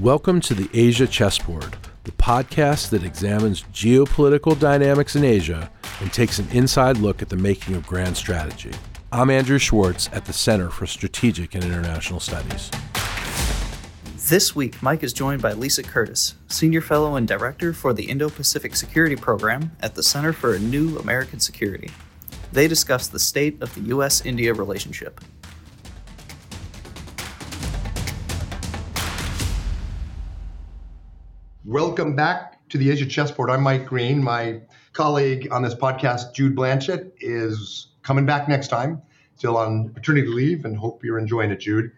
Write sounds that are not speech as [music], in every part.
Welcome to the Asia Chessboard, the podcast that examines geopolitical dynamics in Asia and takes an inside look at the making of grand strategy. I'm Andrew Schwartz at the Center for Strategic and International Studies. This week, Mike is joined by Lisa Curtis, Senior Fellow and Director for the Indo Pacific Security Program at the Center for a New American Security. They discuss the state of the U.S. India relationship. Welcome back to the Asia Chessboard. I'm Mike Green. My colleague on this podcast, Jude Blanchette, is coming back next time, still on paternity leave, and hope you're enjoying it, Jude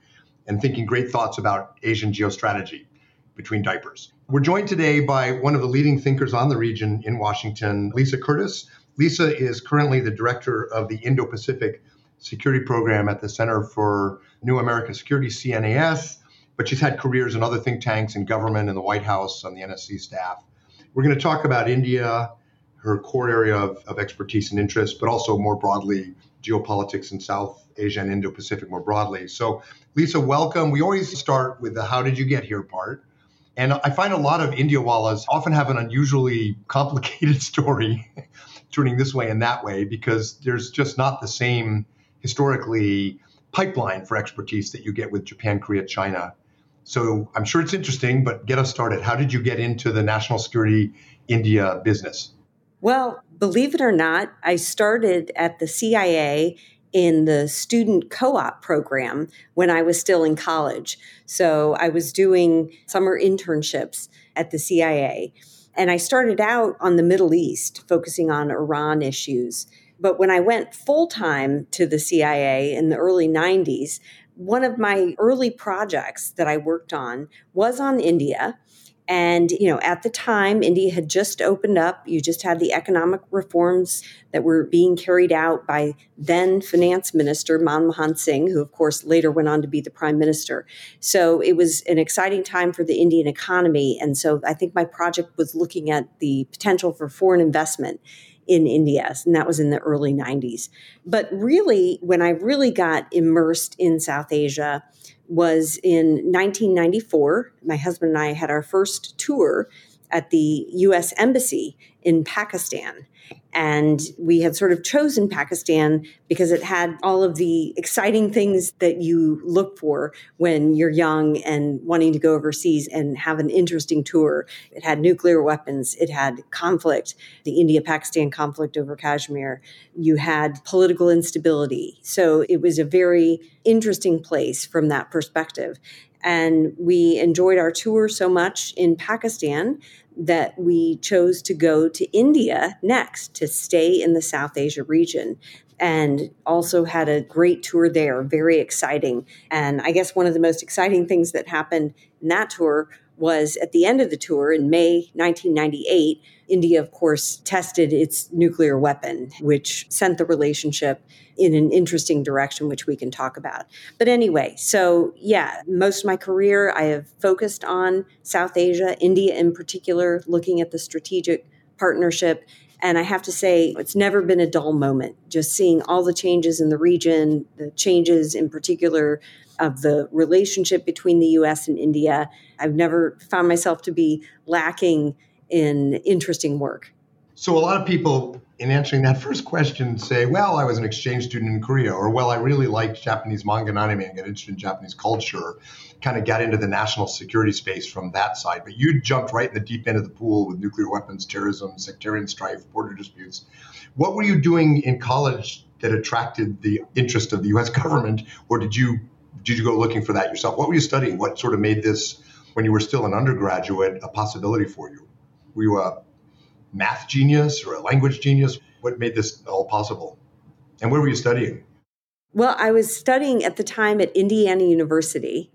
and thinking great thoughts about Asian geostrategy between diapers. We're joined today by one of the leading thinkers on the region in Washington, Lisa Curtis. Lisa is currently the director of the Indo Pacific Security Program at the Center for New America Security, CNAS, but she's had careers in other think tanks in government, in the White House, on the NSC staff. We're going to talk about India, her core area of, of expertise and interest, but also more broadly, geopolitics in South Asia and Indo Pacific more broadly. So, Lisa, welcome. We always start with the how did you get here part. And I find a lot of Indiawalas often have an unusually complicated [laughs] story, turning this way and that way, because there's just not the same historically pipeline for expertise that you get with Japan, Korea, China. So I'm sure it's interesting, but get us started. How did you get into the national security India business? Well, believe it or not, I started at the CIA in the student co op program when I was still in college. So I was doing summer internships at the CIA. And I started out on the Middle East, focusing on Iran issues. But when I went full time to the CIA in the early 90s, one of my early projects that I worked on was on India. And, you know, at the time, India had just opened up. You just had the economic reforms that were being carried out by then finance minister Manmohan Singh, who, of course, later went on to be the prime minister. So it was an exciting time for the Indian economy. And so I think my project was looking at the potential for foreign investment in India, and that was in the early 90s. But really, when I really got immersed in South Asia, was in 1994. My husband and I had our first tour at the US Embassy in Pakistan. And we had sort of chosen Pakistan because it had all of the exciting things that you look for when you're young and wanting to go overseas and have an interesting tour. It had nuclear weapons, it had conflict, the India Pakistan conflict over Kashmir. You had political instability. So it was a very interesting place from that perspective. And we enjoyed our tour so much in Pakistan that we chose to go to India next to stay in the South Asia region and also had a great tour there, very exciting. And I guess one of the most exciting things that happened in that tour was at the end of the tour in May 1998. India, of course, tested its nuclear weapon, which sent the relationship in an interesting direction, which we can talk about. But anyway, so yeah, most of my career I have focused on South Asia, India in particular, looking at the strategic partnership. And I have to say, it's never been a dull moment. Just seeing all the changes in the region, the changes in particular of the relationship between the US and India. I've never found myself to be lacking in interesting work. So, a lot of people in answering that first question say, well, I was an exchange student in Korea, or well, I really liked Japanese manga and anime and got interested in Japanese culture, kind of got into the national security space from that side. But you jumped right in the deep end of the pool with nuclear weapons, terrorism, sectarian strife, border disputes. What were you doing in college that attracted the interest of the US [laughs] government, or did you did you go looking for that yourself? What were you studying? What sort of made this, when you were still an undergraduate, a possibility for you? Were you a math genius or a language genius? What made this all possible? And where were you studying? Well, I was studying at the time at Indiana University,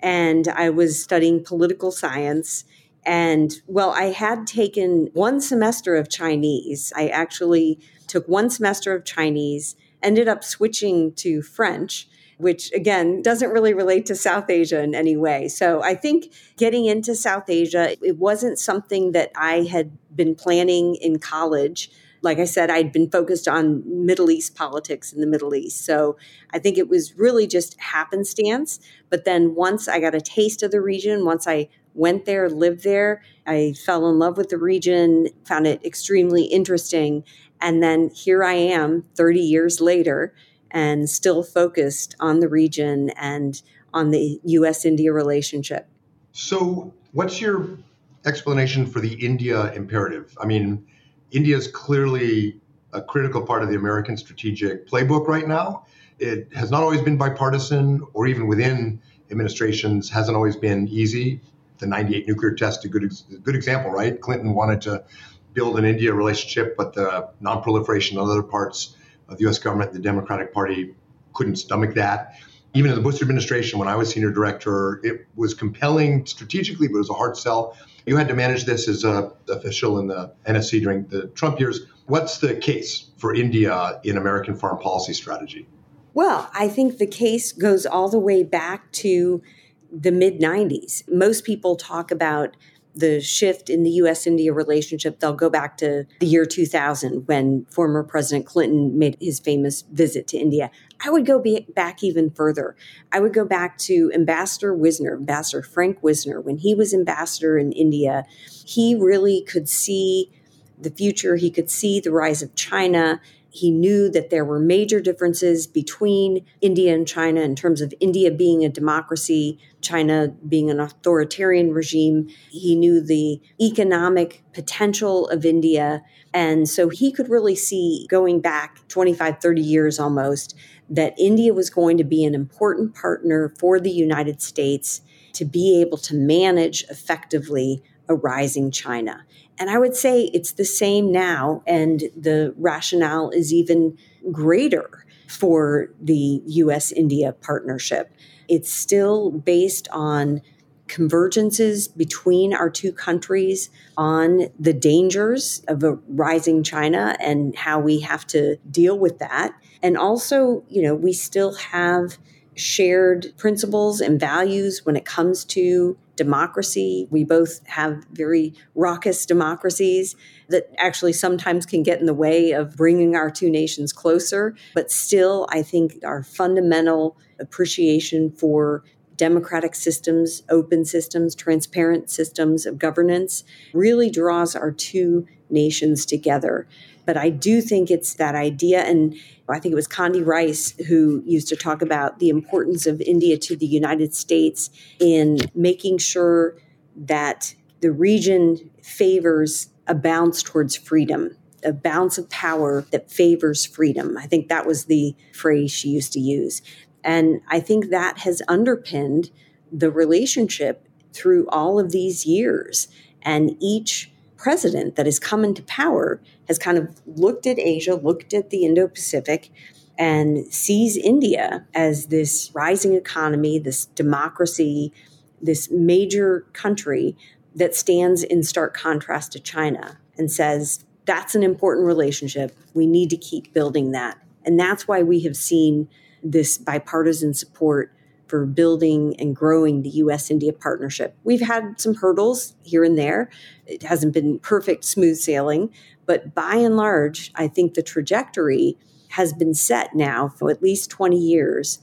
and I was studying political science. And well, I had taken one semester of Chinese. I actually took one semester of Chinese, ended up switching to French which again doesn't really relate to South Asia in any way. So I think getting into South Asia, it wasn't something that I had been planning in college. like I said, I'd been focused on Middle East politics in the Middle East. So I think it was really just happenstance. But then once I got a taste of the region, once I went there, lived there, I fell in love with the region, found it extremely interesting. And then here I am 30 years later and still focused on the region and on the US India relationship. So, what's your explanation for the India imperative? I mean, India is clearly a critical part of the American strategic playbook right now. It has not always been bipartisan, or even within administrations, hasn't always been easy. The 98 nuclear test, a good, a good example, right? Clinton wanted to build an India relationship, but the nonproliferation of other parts of the US government, the Democratic Party couldn't stomach that. Even in the Bush administration, when I was senior director, it was compelling strategically, but it was a hard sell. You had to manage this as a official in the NSC during the Trump years. What's the case for India in American foreign policy strategy? Well, I think the case goes all the way back to the mid 90s. Most people talk about the shift in the US India relationship, they'll go back to the year 2000 when former President Clinton made his famous visit to India. I would go back even further. I would go back to Ambassador Wisner, Ambassador Frank Wisner. When he was ambassador in India, he really could see the future, he could see the rise of China he knew that there were major differences between India and China in terms of India being a democracy, China being an authoritarian regime. He knew the economic potential of India. And so he could really see going back 25, 30 years almost that India was going to be an important partner for the United States to be able to manage effectively a rising China. And I would say it's the same now, and the rationale is even greater for the US India partnership. It's still based on convergences between our two countries on the dangers of a rising China and how we have to deal with that. And also, you know, we still have shared principles and values when it comes to democracy. We both have very raucous democracies that actually sometimes can get in the way of bringing our two nations closer. But still, I think our fundamental appreciation for democratic systems, open systems, transparent systems of governance really draws our two nations together. But I do think it's that idea, and I think it was Condi Rice who used to talk about the importance of India to the United States in making sure that the region favors a bounce towards freedom, a bounce of power that favors freedom. I think that was the phrase she used to use. And I think that has underpinned the relationship through all of these years. And each president that has come into power has kind of looked at Asia, looked at the Indo Pacific, and sees India as this rising economy, this democracy, this major country that stands in stark contrast to China and says, that's an important relationship. We need to keep building that. And that's why we have seen this bipartisan support for building and growing the US India partnership. We've had some hurdles here and there. It hasn't been perfect smooth sailing, but by and large, I think the trajectory has been set now for at least 20 years.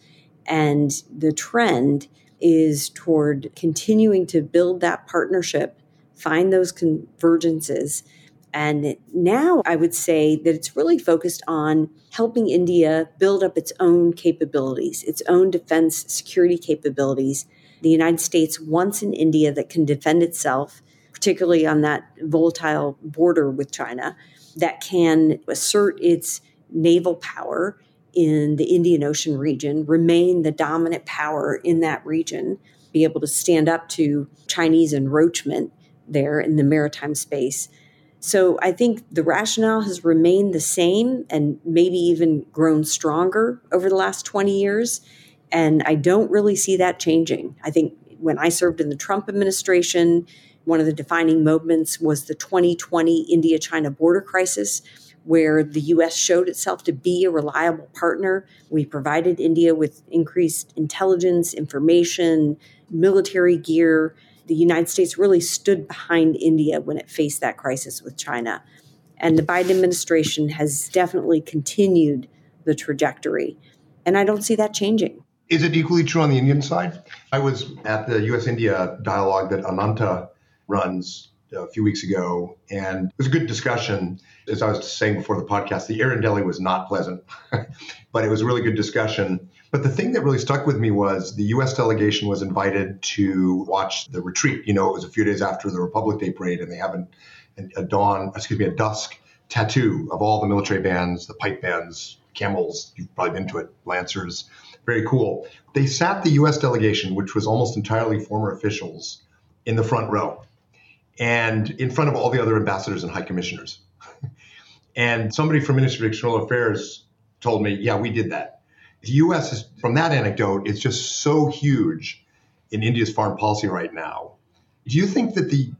And the trend is toward continuing to build that partnership, find those convergences, and now I would say that it's really focused on helping India build up its own capabilities, its own defense security capabilities. The United States wants an India that can defend itself, particularly on that volatile border with China, that can assert its naval power in the Indian Ocean region, remain the dominant power in that region, be able to stand up to Chinese encroachment there in the maritime space so I think the rationale has remained the same and maybe even grown stronger over the last 20 years. And I don't really see that changing. I think when I served in the Trump administration, one of the defining moments was the 2020 India China border crisis, where the US showed itself to be a reliable partner. We provided India with increased intelligence, information, military gear the United States really stood behind India when it faced that crisis with China. And the Biden administration has definitely continued the trajectory. And I don't see that changing. Is it equally true on the Indian side? I was at the US India dialogue that Ananta runs a few weeks ago, and it was a good discussion. As I was saying before the podcast, the air in Delhi was not pleasant, [laughs] but it was a really good discussion. But the thing that really stuck with me was the US delegation was invited to watch the retreat. You know, it was a few days after the Republic Day parade, and they have an, a dawn, excuse me, a dusk tattoo of all the military bands, the pipe bands, camels. You've probably been to it, Lancers. Very cool. They sat the US delegation, which was almost entirely former officials, in the front row and in front of all the other ambassadors and high commissioners. [laughs] and somebody from Ministry of External Affairs told me, yeah, we did that. The US is, from that anecdote, it's just so huge in India's foreign policy right now. Do you think that the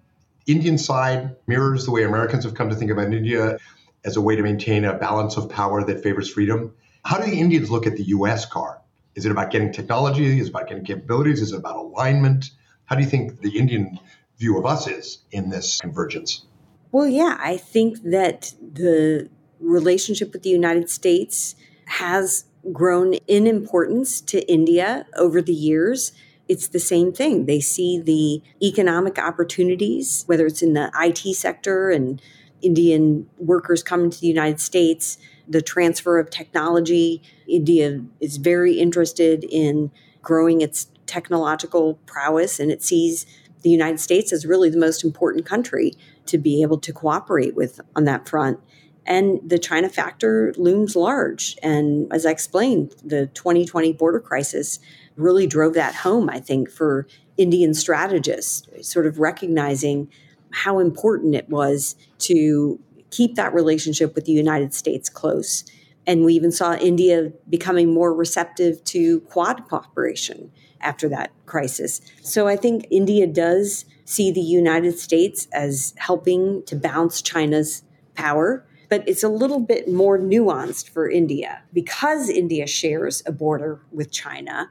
Indian side mirrors the way Americans have come to think about India as a way to maintain a balance of power that favors freedom? How do the Indians look at the US card? Is it about getting technology? Is it about getting capabilities? Is it about alignment? How do you think the Indian view of us is in this convergence? Well, yeah, I think that the relationship with the United States has grown in importance to India over the years. It's the same thing. They see the economic opportunities, whether it's in the IT sector and Indian workers coming to the United States, the transfer of technology. India is very interested in growing its technological prowess and it sees the United States as really the most important country to be able to cooperate with on that front. And the China factor looms large. And as I explained, the 2020 border crisis really drove that home, I think, for Indian strategists, sort of recognizing how important it was to keep that relationship with the United States close. And we even saw India becoming more receptive to Quad cooperation after that crisis. So I think India does see the United States as helping to bounce China's power. But it's a little bit more nuanced for India. Because India shares a border with China,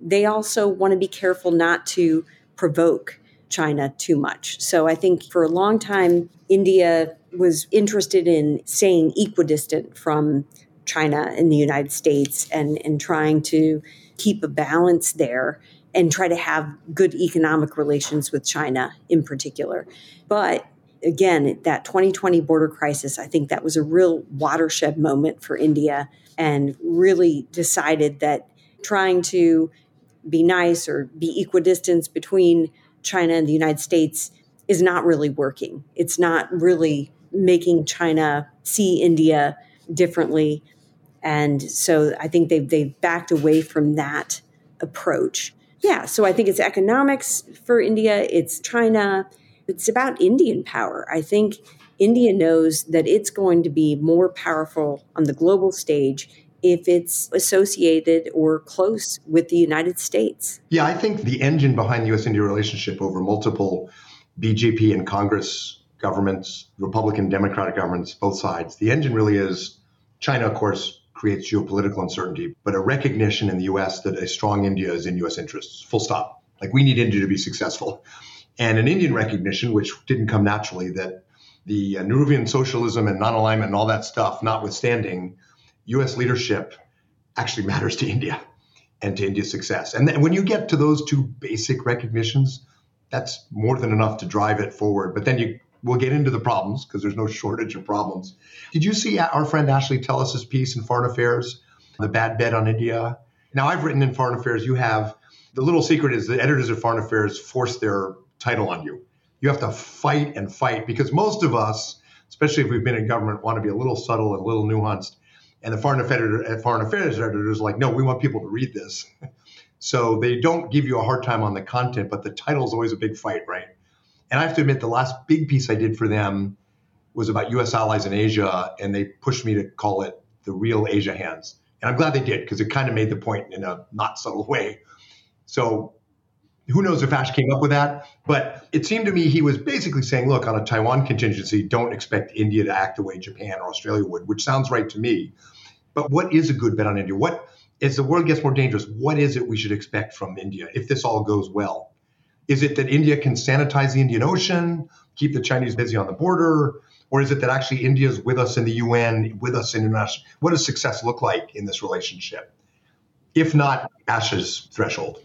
they also want to be careful not to provoke China too much. So I think for a long time, India was interested in staying equidistant from China and the United States and, and trying to keep a balance there and try to have good economic relations with China in particular. But again, that 2020 border crisis, I think that was a real watershed moment for India and really decided that trying to be nice or be equidistant between China and the United States is not really working. It's not really making China see India differently. And so I think they've, they've backed away from that approach. Yeah, so I think it's economics for India, it's China, it's about Indian power. I think India knows that it's going to be more powerful on the global stage if it's associated or close with the United States. Yeah, I think the engine behind the US India relationship over multiple BJP and Congress governments, Republican, Democratic governments, both sides, the engine really is China, of course, creates geopolitical uncertainty, but a recognition in the US that a strong India is in US interests, full stop. Like we need India to be successful. And an Indian recognition, which didn't come naturally, that the uh, Nehruvian socialism and non alignment and all that stuff notwithstanding, US leadership actually [laughs] matters to India and to India's success. And then when you get to those two basic recognitions, that's more than enough to drive it forward. But then you we'll get into the problems because there's no [laughs] shortage of problems. Did you see our friend Ashley Tellis's piece in Foreign Affairs, The Bad Bet on India? Now, I've written in Foreign Affairs, you have the little secret is the editors of Foreign Affairs force their title on you. You have to fight and fight because most of us, especially if we've been in government, want to be a little subtle and a little nuanced. And the foreign affairs, foreign affairs editors are like, no, we want people to read this. [laughs] so they don't give you a hard time on the content, but the title is always a big fight, right? And I have to admit, the last big piece I did for them was about U.S. allies in Asia, and they pushed me to call it the real Asia hands. And I'm glad they did because it kind of made the point in a not subtle [laughs] way. So who knows if Ash came up with that, but it seemed to me he was basically saying, look, on a Taiwan contingency, don't expect India to act the way Japan or Australia would, which sounds right to me. But what is a good bet on India? What as the world gets more dangerous, what is it we should expect from India if this all goes well? Is it that India can sanitize the Indian Ocean, keep the Chinese busy on the border? Or is it that actually India is with us in the UN, with us in international? What does success look like in this relationship? If not Ash's threshold.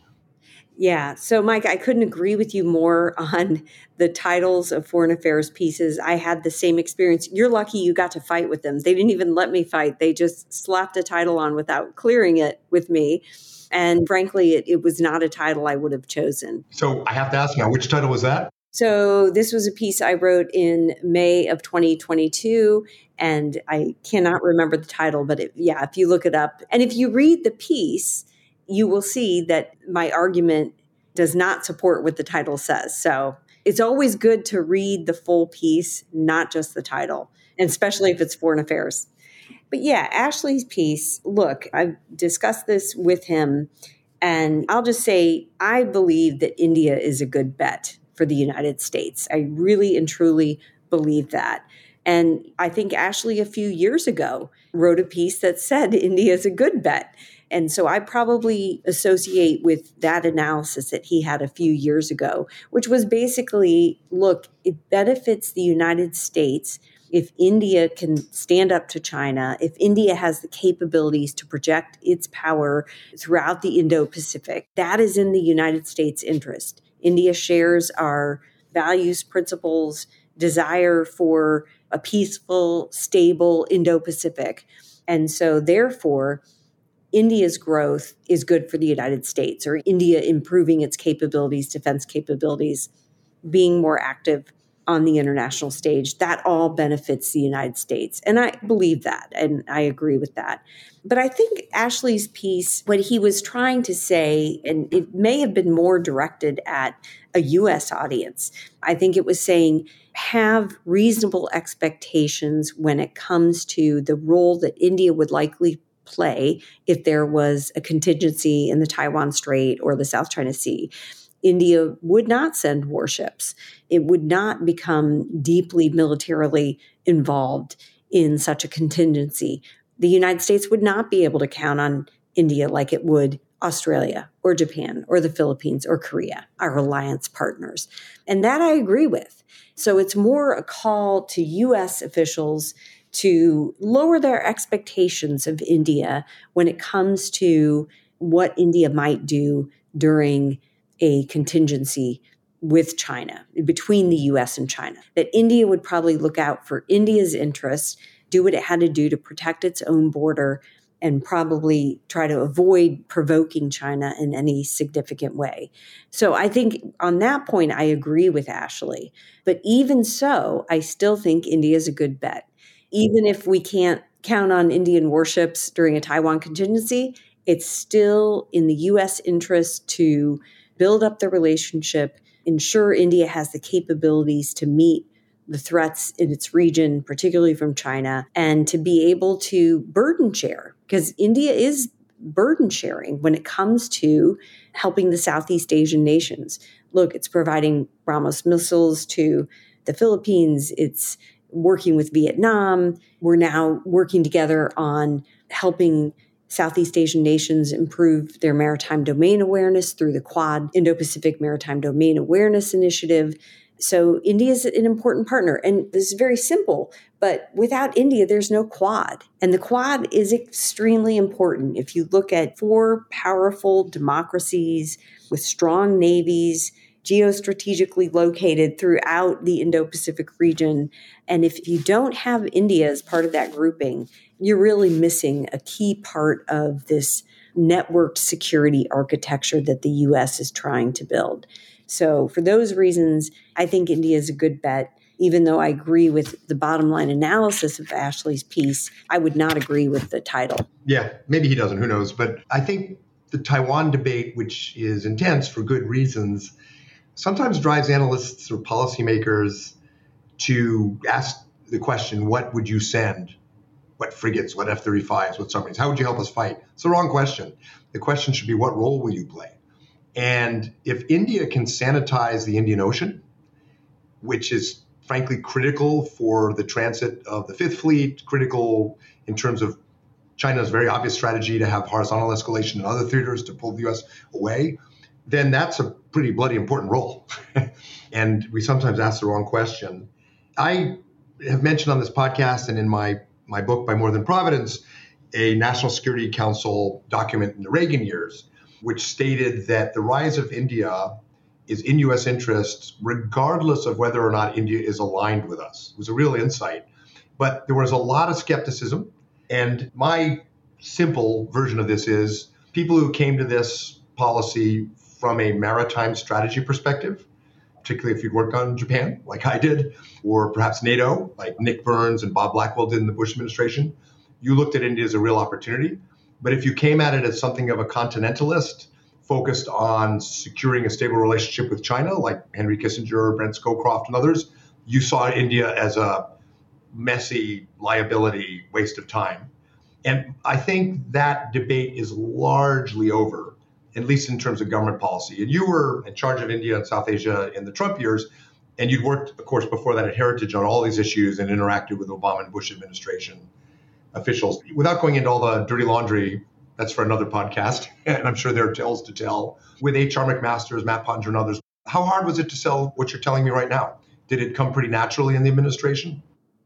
Yeah. So, Mike, I couldn't agree with you more [laughs] on the titles of foreign affairs pieces. I had the same experience. You're lucky you got to fight with them. They didn't even let me fight, they just slapped a title on without clearing it with me. And frankly, it, it was not a title I would have chosen. So, I have to ask now, which title was that? So, this was a piece I wrote in May of 2022. And I cannot remember the title, but it, yeah, if you look it up and if you read the piece, you will see that my argument does not support what the title says. So it's always good to read the full piece, not just the title, and especially if it's foreign affairs. But yeah, Ashley's piece, look, I've discussed this with him, and I'll just say I believe that India is a good bet for the United States. I really and truly believe that. And I think Ashley, a few years ago, wrote a piece that said India is a good bet. And so I probably associate with that analysis that he had a few years ago, which was basically look, it benefits the United States if India can stand up to China, if India has the capabilities to project its power throughout the Indo Pacific, that is in the United States' interest. India shares our values, principles, desire for a peaceful, stable Indo Pacific. And so, therefore, India's growth is good for the United States, or India improving its capabilities, defense capabilities, being more active on the international stage. That all benefits the United States. And I believe that, and I agree with that. But I think Ashley's piece, what he was trying to say, and it may have been more directed at a US audience, I think it was saying, have reasonable expectations when it comes to the role that India would likely play if there was a contingency in the Taiwan Strait or the South China Sea. India would not send warships. It would not become deeply militarily involved in such a contingency. The United States would not be able to count on India like it would Australia or Japan or the Philippines or Korea, our alliance partners. And that I agree with. So it's more a call to US officials to lower their expectations of India when it comes to what India might do during a contingency with China, between the US and China. That India would probably look out for India's interests, do what it had to do to protect its own border, and probably try to avoid provoking China in any significant way. So I think on that point, I agree with Ashley. But even so, I still think India is a good bet even if we can't count on Indian warships during a Taiwan contingency, it's still in the US interest to build up the relationship, ensure India has the capabilities to meet the threats in its region, particularly from China, and to be able to burden share, because India is burden sharing when it comes to helping the Southeast Asian nations. Look, it's providing BrahMos missiles to the Philippines, it's working with Vietnam. We're now working together on helping Southeast Asian nations improve their maritime domain awareness through the Quad Indo Pacific Maritime Domain Awareness Initiative. So, India is an important partner. And this is very simple, but without India, there's no Quad. And the Quad is extremely important. If you look at four powerful democracies with strong navies, geostrategically located throughout the Indo Pacific region. And if you don't have India as part of that grouping, you're really missing a key part of this networked security architecture that the US is trying to build. So, for those reasons, I think India is a good bet. Even though I agree with the bottom line analysis of Ashley's piece, I would not agree with the title. Yeah, maybe he doesn't, who knows. But I think the Taiwan debate, which is intense for good reasons, sometimes drives analysts or policymakers to ask the question, what would you send? What frigates, what F 35s, what submarines? How would you help us fight? It's the wrong question. The question should be, what role will you play? And if India can sanitize the Indian Ocean, which is frankly critical for the transit of the Fifth Fleet, critical in terms of China's very obvious strategy to have horizontal escalation in other theaters to pull the US away, then that's a pretty bloody important role. [laughs] and we sometimes ask the wrong question. I have mentioned on this podcast and in my, my book, By More Than Providence, a National Security Council document in the Reagan years, which stated that the rise of India is in U.S. interests, regardless of whether or not India is aligned with us. It was a real insight. But there was a lot of skepticism. And my simple version of this is people who came to this policy from a maritime strategy perspective, particularly if you'd worked on Japan, like I did, or perhaps NATO, like Nick Burns and Bob Blackwill did in the Bush administration, you looked at India as a real opportunity. But if you came at it as something of a continentalist, focused on securing a stable relationship with China, like Henry Kissinger, Brent Scowcroft, and others, you saw India as a messy liability waste of time. And I think that debate is largely over, at least in terms of government policy. And you were in charge of India and South Asia in the Trump years, and you'd worked, of course, before that at Heritage on all these issues and interacted with Obama and Bush administration officials. Without going into all the dirty laundry, that's for another podcast, [laughs] and I'm sure there are tales to tell. With H.R. McMaster's, Matt Pottinger, and others, how hard was it to sell what you're telling me right now? Did it come pretty naturally in the administration?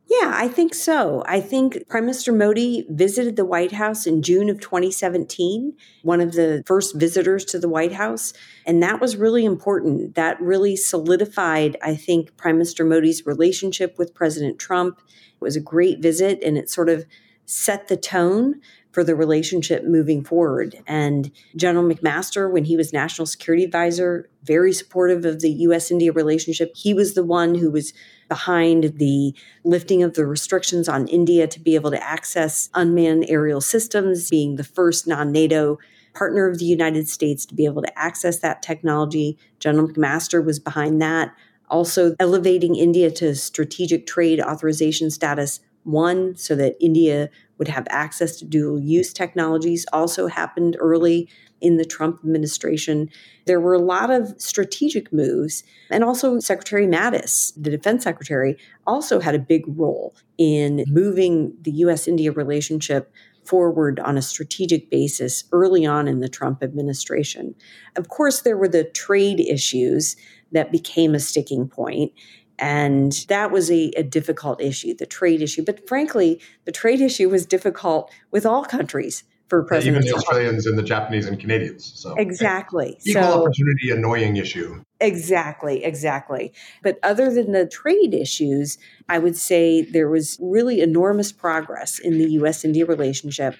Yeah, I think so. I think Prime Minister Modi visited the White House in June of 2017, one of the first visitors to the White House. And that was really important. That really solidified, I think, Prime Minister Modi's relationship with President Trump. It was a great visit and it sort of set the tone for the relationship moving forward. And General McMaster, when he was National Security Advisor, very supportive of the US India relationship. He was the one who was behind the lifting of the restrictions on India to be able to access unmanned aerial systems, being the first non NATO partner of the United States to be able to access that technology. General McMaster was behind that. Also, elevating India to strategic trade authorization status one, so that India would have access to dual use technologies, also happened early in the Trump administration. There were a lot of strategic moves. And also, Secretary Mattis, the defense secretary, also had a big role in moving the US India relationship forward on a strategic basis early on in the Trump administration. Of course, there were the trade issues that became a sticking point. And that was a, a, difficult issue, the trade issue. But frankly, the trade issue was difficult with all countries for President Even the Australians and the Japanese and Canadians. So exactly. Equal so, opportunity annoying issue. Exactly, exactly. But other than the trade issues, I would say there was really enormous progress in the US India relationship.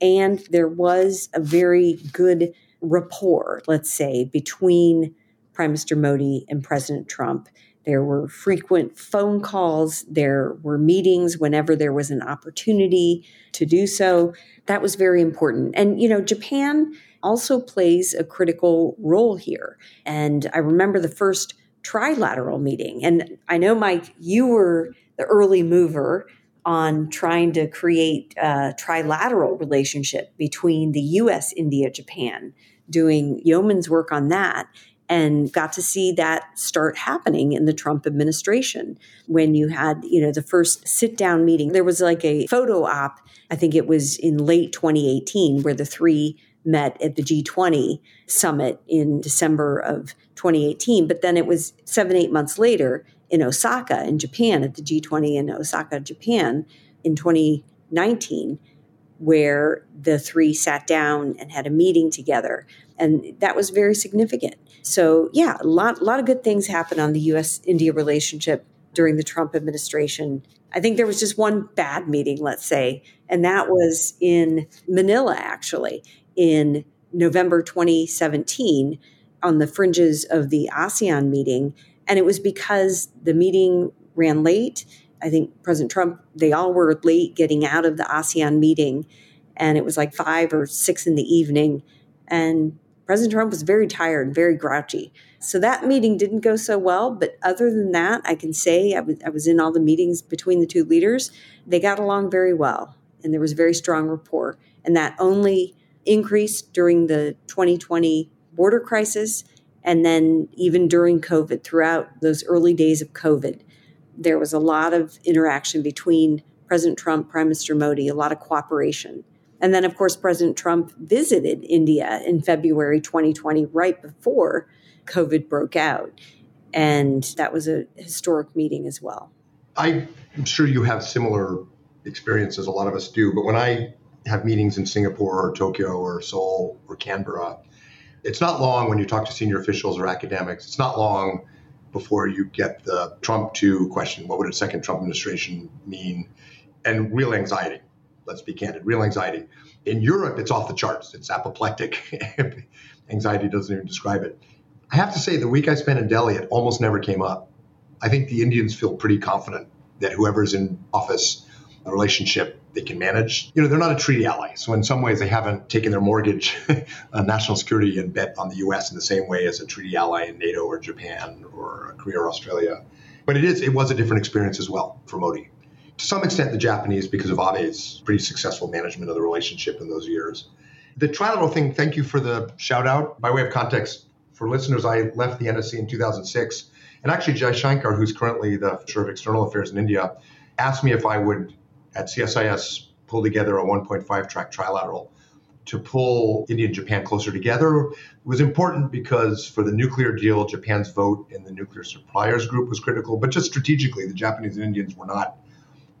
And there was a very good rapport, let's say, between Prime Minister Modi and President Trump. There were frequent phone calls. There were meetings whenever there was an opportunity to do so. That was very important. And, you know, Japan also plays a critical role here. And I remember the first trilateral meeting. And I know, Mike, you were the early mover on trying to create a trilateral relationship between the US, India, Japan, doing yeoman's work on that and got to see that start happening in the Trump administration when you had, you know, the first sit down meeting. There was like a photo op, I think it was in late 2018, where the three met at the G20 summit in December of 2018. But then it was seven, eight months later in Osaka, in Japan, at the G20 in Osaka, Japan in 2019 where the three sat down and had a meeting together. And that was very significant. So, yeah, a lot, lot of good things happened on the US India relationship during the Trump administration. I think there was just one bad meeting, let's say, and that was in Manila, actually, in November 2017 on the fringes of the ASEAN meeting. And it was because the meeting ran late. I think President Trump, they all were late getting out of the ASEAN meeting. And it was like five or six in the evening. And President Trump was very tired, very grouchy. So that meeting didn't go so well. But other than that, I can say I was, I was in all the meetings between the two leaders. They got along very well, and there was very strong rapport. And that only increased during the 2020 border crisis. And then even during COVID, throughout those early days of COVID, there was a lot of interaction between President Trump, Prime Minister Modi, a lot of cooperation. And then, of course, President Trump visited India in February 2020, right before COVID broke out. And that was a historic meeting as well. I'm sure you have similar experiences, a lot of us do, but when I have meetings in Singapore or Tokyo or Seoul or Canberra, it's not long when you talk to senior officials or academics. It's not long before you get the Trump 2 question what would a second Trump administration mean? And real anxiety. Let's be candid, real anxiety. In Europe, it's off the charts. It's apoplectic. [laughs] anxiety doesn't even describe it. I have to say, the week I spent in Delhi, it almost never came up. I think the Indians feel pretty confident that whoever's in office, the relationship they can manage. You know, they're not a treaty ally. So in some ways, they haven't taken their mortgage on [laughs] uh, national security and bet on the U.S. in the same way as a treaty ally in NATO or Japan or Korea or Australia. But it is it was a different experience as well for Modi. To some extent, the Japanese, because of Abe's pretty successful management of the relationship in those years. The trilateral thing, thank you for the shout out. By way of context, for listeners, I left the NSC in 2006. And actually, Jaishankar, who's currently the Chair of External Affairs in India, asked me if I would at CSIS pull together a 1.5 track trilateral to pull India and Japan closer together. It was important because for the nuclear deal, Japan's vote in the nuclear suppliers group was critical, but just strategically, the Japanese and Indians were not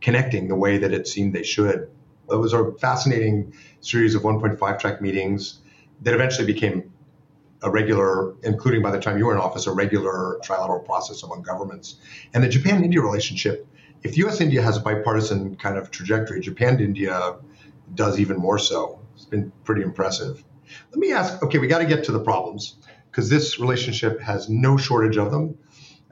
connecting the way that it seemed they should. It was a fascinating series of 1.5 track meetings that eventually became a regular, including by the time you were in office, a regular trilateral process among governments. And the Japan India relationship if US India has a bipartisan kind of trajectory, Japan India does even more so. It's been pretty impressive. Let me ask okay, we got to get to the problems because this relationship has no shortage of them.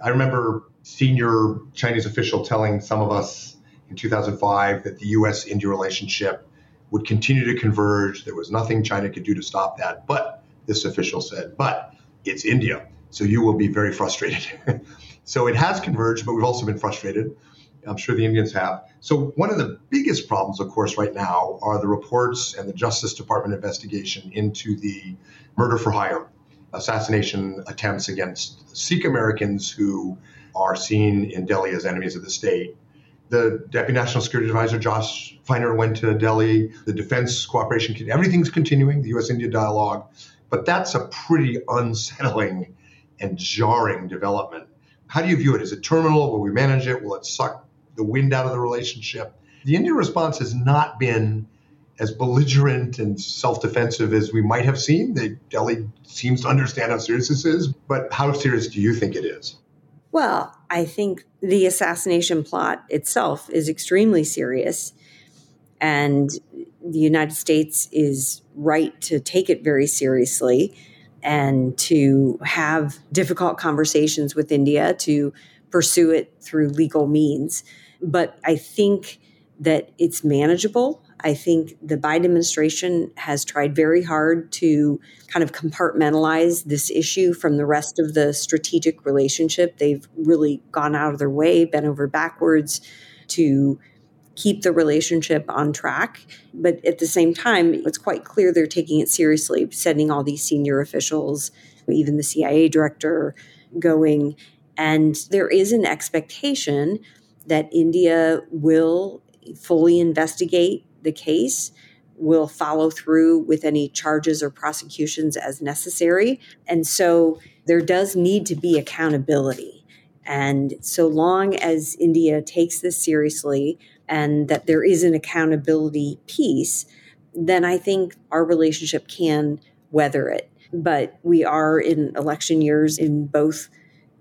I remember senior Chinese official telling some of us in 2005 that the US India relationship would continue to converge. There was nothing China could do to stop that. But this official said, but it's India. So you will be very frustrated. [laughs] so it has converged, but we've also been frustrated. I'm sure the Indians have. So, one of the biggest problems, of course, right now are the reports and the Justice Department investigation into the murder for hire assassination attempts against Sikh Americans who are seen in Delhi as enemies of the state. The Deputy National Security Advisor, Josh Finer, went to Delhi. The defense cooperation, everything's continuing, the US India dialogue. But that's a pretty unsettling and jarring development. How do you view it? Is it terminal? Will we manage it? Will it suck the wind out of the relationship. The Indian response has not been as belligerent and self-defensive as we might have seen. The Delhi seems to understand how serious this is, but how serious do you think it is? Well, I think the assassination plot itself is extremely serious, and the United States is right to take it very seriously and to have difficult conversations with India to pursue it through legal means. But I think that it's manageable. I think the Biden administration has tried very hard to kind of compartmentalize this issue from the rest of the strategic relationship. They've really gone out of their way, bent over backwards to keep the relationship on track. But at the same time, it's quite clear they're taking it seriously, sending all these senior officials, even the CIA director, going. And there is an expectation that India will fully investigate the case, will follow through with any charges or prosecutions as necessary. And so there does need to be accountability. And so long as India takes this seriously and that there is an accountability piece, then I think our relationship can weather it. But we are in election years in both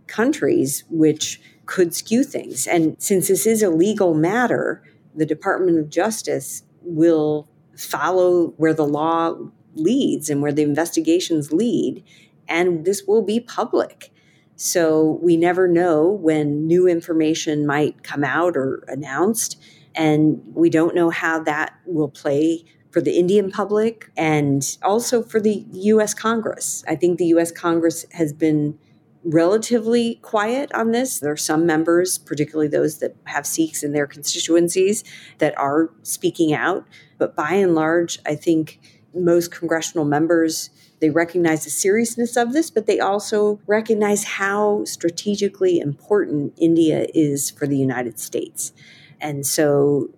countries, which could skew things. And since this is a legal matter, the Department of Justice will follow where the law leads and where the investigations lead, and this will be public. So we never know when new information might come out or announced, and we don't know how that will play for the Indian public and also for the US Congress. I think the US Congress has been relatively quiet on this. There are some members, particularly those that have Sikhs in their constituencies, that are speaking out. But by and large, I think most congressional members they recognize the seriousness of this, but they also recognize how strategically important India is for the United States. And so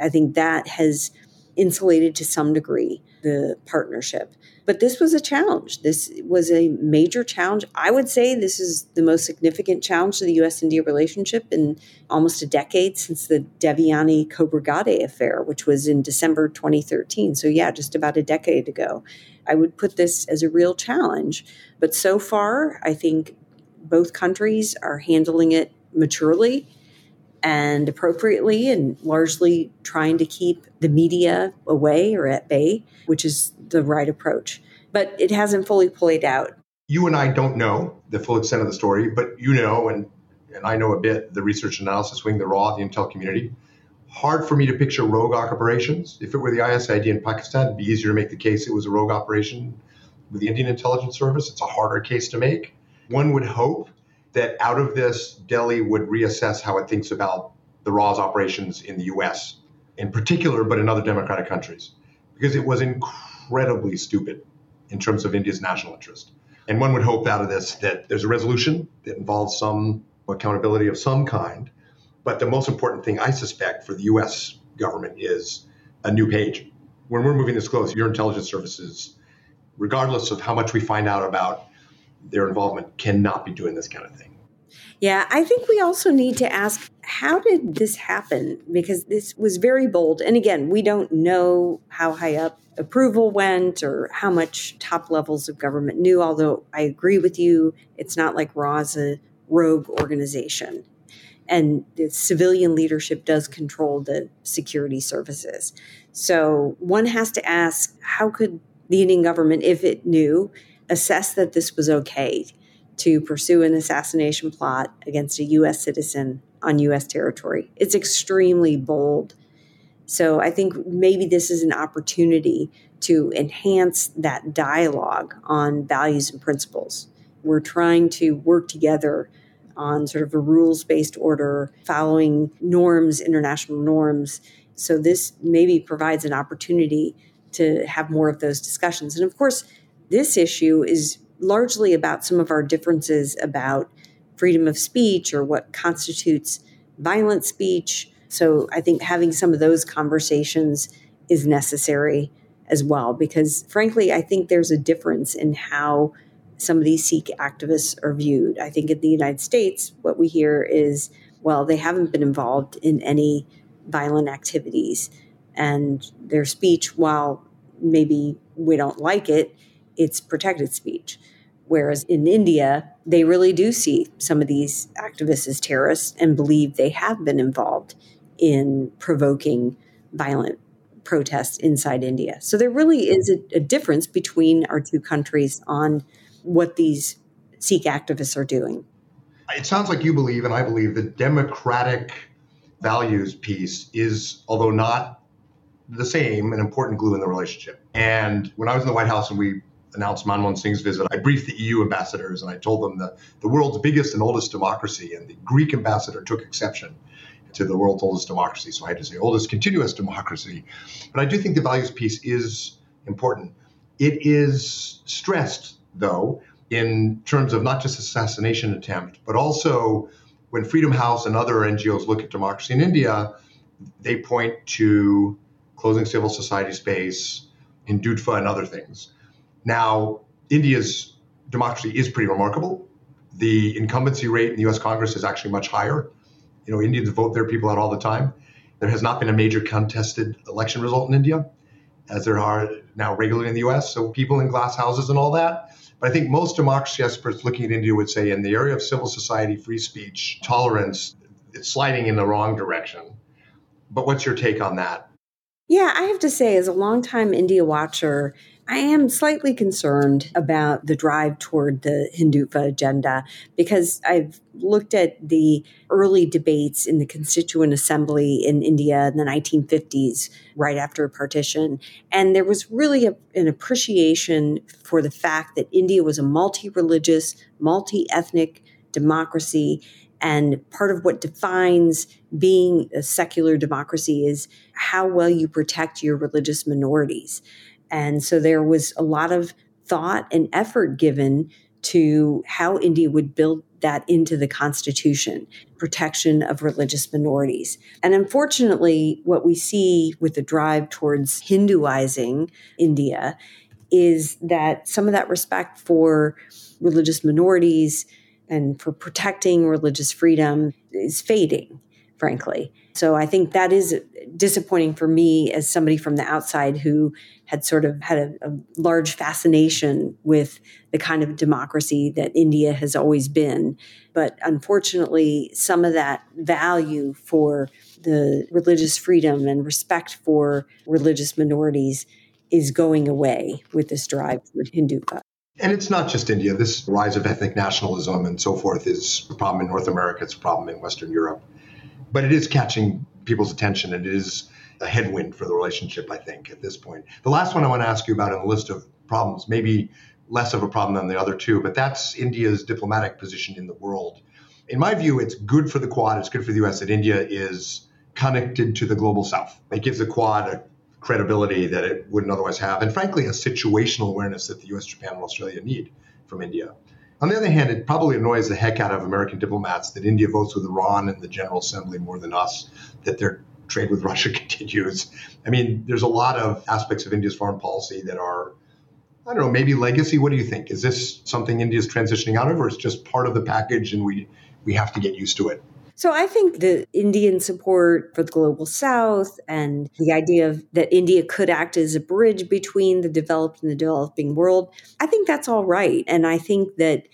I think that has insulated to some degree the partnership. But this was a challenge. This was a major challenge. I would say this is the most significant challenge to the US India relationship in almost a decade since the Devyani Khobragade affair, which was in December 2013. So, yeah, just about a decade ago. I would put this as a real challenge. But so far, I think both countries are handling it maturely and appropriately and largely trying to keep the media away or at bay, which is the right approach. But it hasn't fully played out. You and I don't know the full extent of the story, but you know, and, and I know a bit, the research analysis wing, the RAW, the intel community. Hard for me to picture rogue operations. If it were the ISID in Pakistan, it'd be easier to make the case it was a rogue operation with the Indian intelligence service. It's a harder case to make. One would hope that out of this, Delhi would reassess how it thinks about the RAW's operations in the US in particular, but in other democratic countries, because it was incredibly stupid in terms of India's national interest. And one would hope out of this that there's a resolution that involves some accountability of some kind. But the most important thing I suspect for the US government is a new page. When we're moving this close, your intelligence services, regardless of how much we find out about their involvement cannot be doing this kind of thing. Yeah, I think we also need to ask how did this happen? Because this was very bold. And again, we don't know how high up approval went or how much top levels of government knew, although I agree with you, it's not like RAW's a rogue organization. And the civilian leadership does control the security services. So one has to ask how could the Indian government, if it knew, assess that this was okay to pursue an assassination plot against a U.S. citizen on U.S. territory. It's extremely bold. So I think maybe this is an opportunity to enhance that dialogue on values and principles. We're trying to work together on sort of a rules based order, following norms, international norms. So this maybe provides an opportunity to have more of those discussions. And of course, this issue is largely about some of our differences about freedom of speech or what constitutes violent speech. So I think having some of those conversations is necessary as well, because frankly, I think there's a difference in how some of these Sikh activists are viewed. I think in the United States, what we hear is, well, they haven't been involved in any violent activities. And their speech, while maybe we don't like it, it's protected speech. Whereas in India, they really do see some of these activists as terrorists and believe they have been involved in provoking violent protests inside India. So there really is a, a difference between our two countries on what these Sikh activists are doing. It sounds like you believe, and I believe, the democratic values piece is, although not the same, an important glue in the relationship. And when I was in the White House and we announced Manmohan Singh's visit, I briefed the EU ambassadors and I told them that the world's biggest and oldest democracy, and the Greek ambassador took exception to the world's oldest democracy. So I had to say oldest continuous democracy. But I do think the values piece is important. It is stressed, though, in terms of not just assassination attempt, but also when Freedom House and other NGOs look at democracy in India, they point to closing civil society space, Hindutva, and other things. Now, India's democracy is pretty remarkable. The incumbency rate in the US Congress is actually much higher. You know, Indians vote their people out all the time. There has not been a major contested election result in India, as there are now regularly in the US. So people in glass houses and all that. But I think most democracy experts looking at India would say in the area of civil society, free speech, tolerance, it's sliding in the wrong direction. But what's your take on that? Yeah, I have to say, as a longtime India watcher, I am slightly concerned about the drive toward the Hindutva agenda because I've looked at the early debates in the Constituent Assembly in India in the 1950s, right after partition. And there was really a, an appreciation for the fact that India was a multi religious, multi ethnic democracy. And part of what defines being a secular democracy is how well you protect your religious minorities. And so there was a lot of thought and effort given to how India would build that into the Constitution protection of religious minorities. And unfortunately, what we see with the drive towards Hinduizing India is that some of that respect for religious minorities and for protecting religious freedom is fading, frankly. So I think that is disappointing for me as somebody from the outside who had sort of had a, a, large fascination with the kind of democracy that India has always been. But unfortunately, some of that value for the religious freedom and respect for religious minorities is going away with this drive for Hindutva. And it's not just India. This rise of ethnic nationalism and so forth is a problem in North America. It's a problem in Western Europe but it is catching people's attention and it is a headwind for the relationship, I think, at this point. The last one I want to ask you about in the list of problems, maybe less of a problem than the other two, but that's India's diplomatic position in the world. In my view, it's good for the Quad, it's good for the US that India is connected to the global south. It gives the Quad a credibility that it wouldn't otherwise have, and frankly, a situational awareness that the US, Japan, and Australia need from India. On the other hand, it probably annoys the heck out of American diplomats that India votes with Iran in the General Assembly more than us, that their trade with [laughs] Russia continues. I mean, there's a lot of aspects of India's foreign policy that are, I don't know, maybe legacy. What do you think? Is this something India's transitioning out of, or is just part of the package and we, we have to get used to it? So I think the Indian support for the global south and the idea of that India could act as a bridge between the developed and the developing world, I think that's all right. And I think that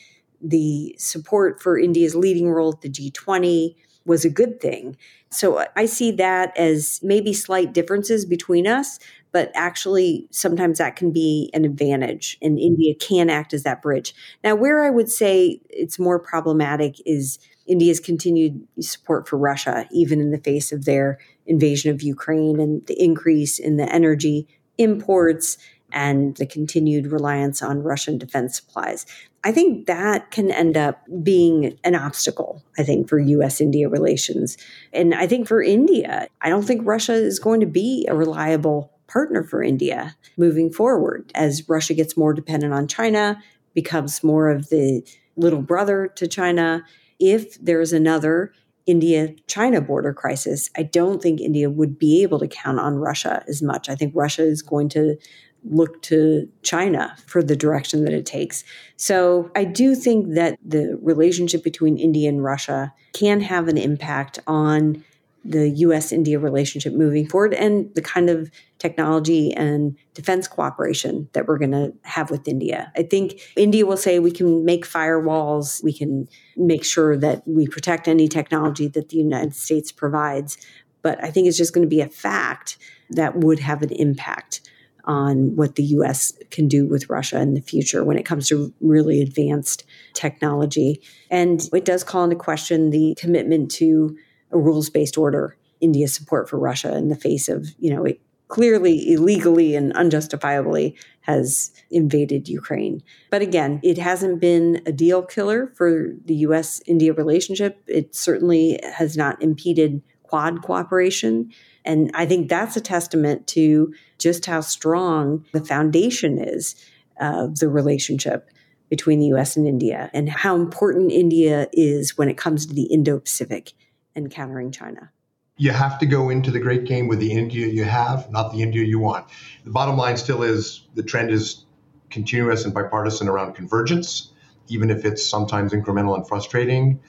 the support for India's leading role at the G20 was a good thing. So I see that as maybe slight differences between us, but actually sometimes that can be an advantage and India can act as that bridge. Now, where I would say it's more problematic is India's continued support for Russia, even in the face of their invasion of Ukraine and the increase in the energy imports and the continued reliance on Russian defense supplies. I think that can end up being an obstacle, I think, for US India relations. And I think for India, I don't think Russia is going to be a reliable partner for India moving forward as Russia gets more dependent on China, becomes more of the little brother to China, if there's another India China border crisis, I don't think India would be able to count on Russia as much. I think Russia is going to look to China for the direction that it takes. So I do think that the relationship between India and Russia can have an impact on the US India relationship moving forward and the kind of technology and defense cooperation that we're going to have with India. I think India will say we can make firewalls, we can make sure that we protect any technology that the United States provides. But I think it's just going to be a fact that would have an impact on what the US can do with Russia in the future when it comes to really advanced technology. And it does call into question the commitment to a rules based order, India's support for Russia in the face of, you know, it clearly illegally and unjustifiably has invaded Ukraine. But again, it hasn't been a deal killer for the US India relationship. It certainly has not impeded Quad cooperation. And I think that's a testament to just how strong the foundation is of the relationship between the US and India and how important India is when it comes to the Indo Pacific and countering China. You have to go into the great game with the India you have, not the India you want. The bottom line still is the trend is continuous and bipartisan around convergence, even if it's sometimes incremental and frustrating.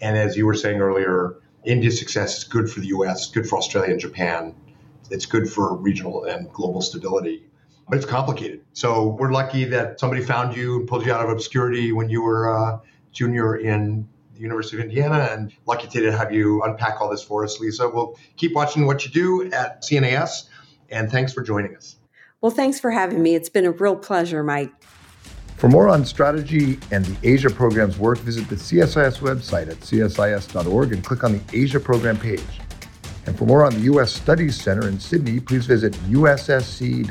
And as you were saying earlier, India's success is good for the US, good for Australia and Japan. It's good for regional and global stability. But it's complicated. So we're lucky that somebody found you and pulled you out of obscurity when you were a junior in the University of Indiana, and lucky to have you unpack all this for us, Lisa. We'll keep watching what you do at CNAS, and thanks for joining us. Well, thanks for having me. It's been a real pleasure, Mike. For more on strategy and the Asia program's work, visit the CSIS website at csis.org and click on the Asia program page. And for more on the U.S. Studies Center in Sydney, please visit ussc.edu.au.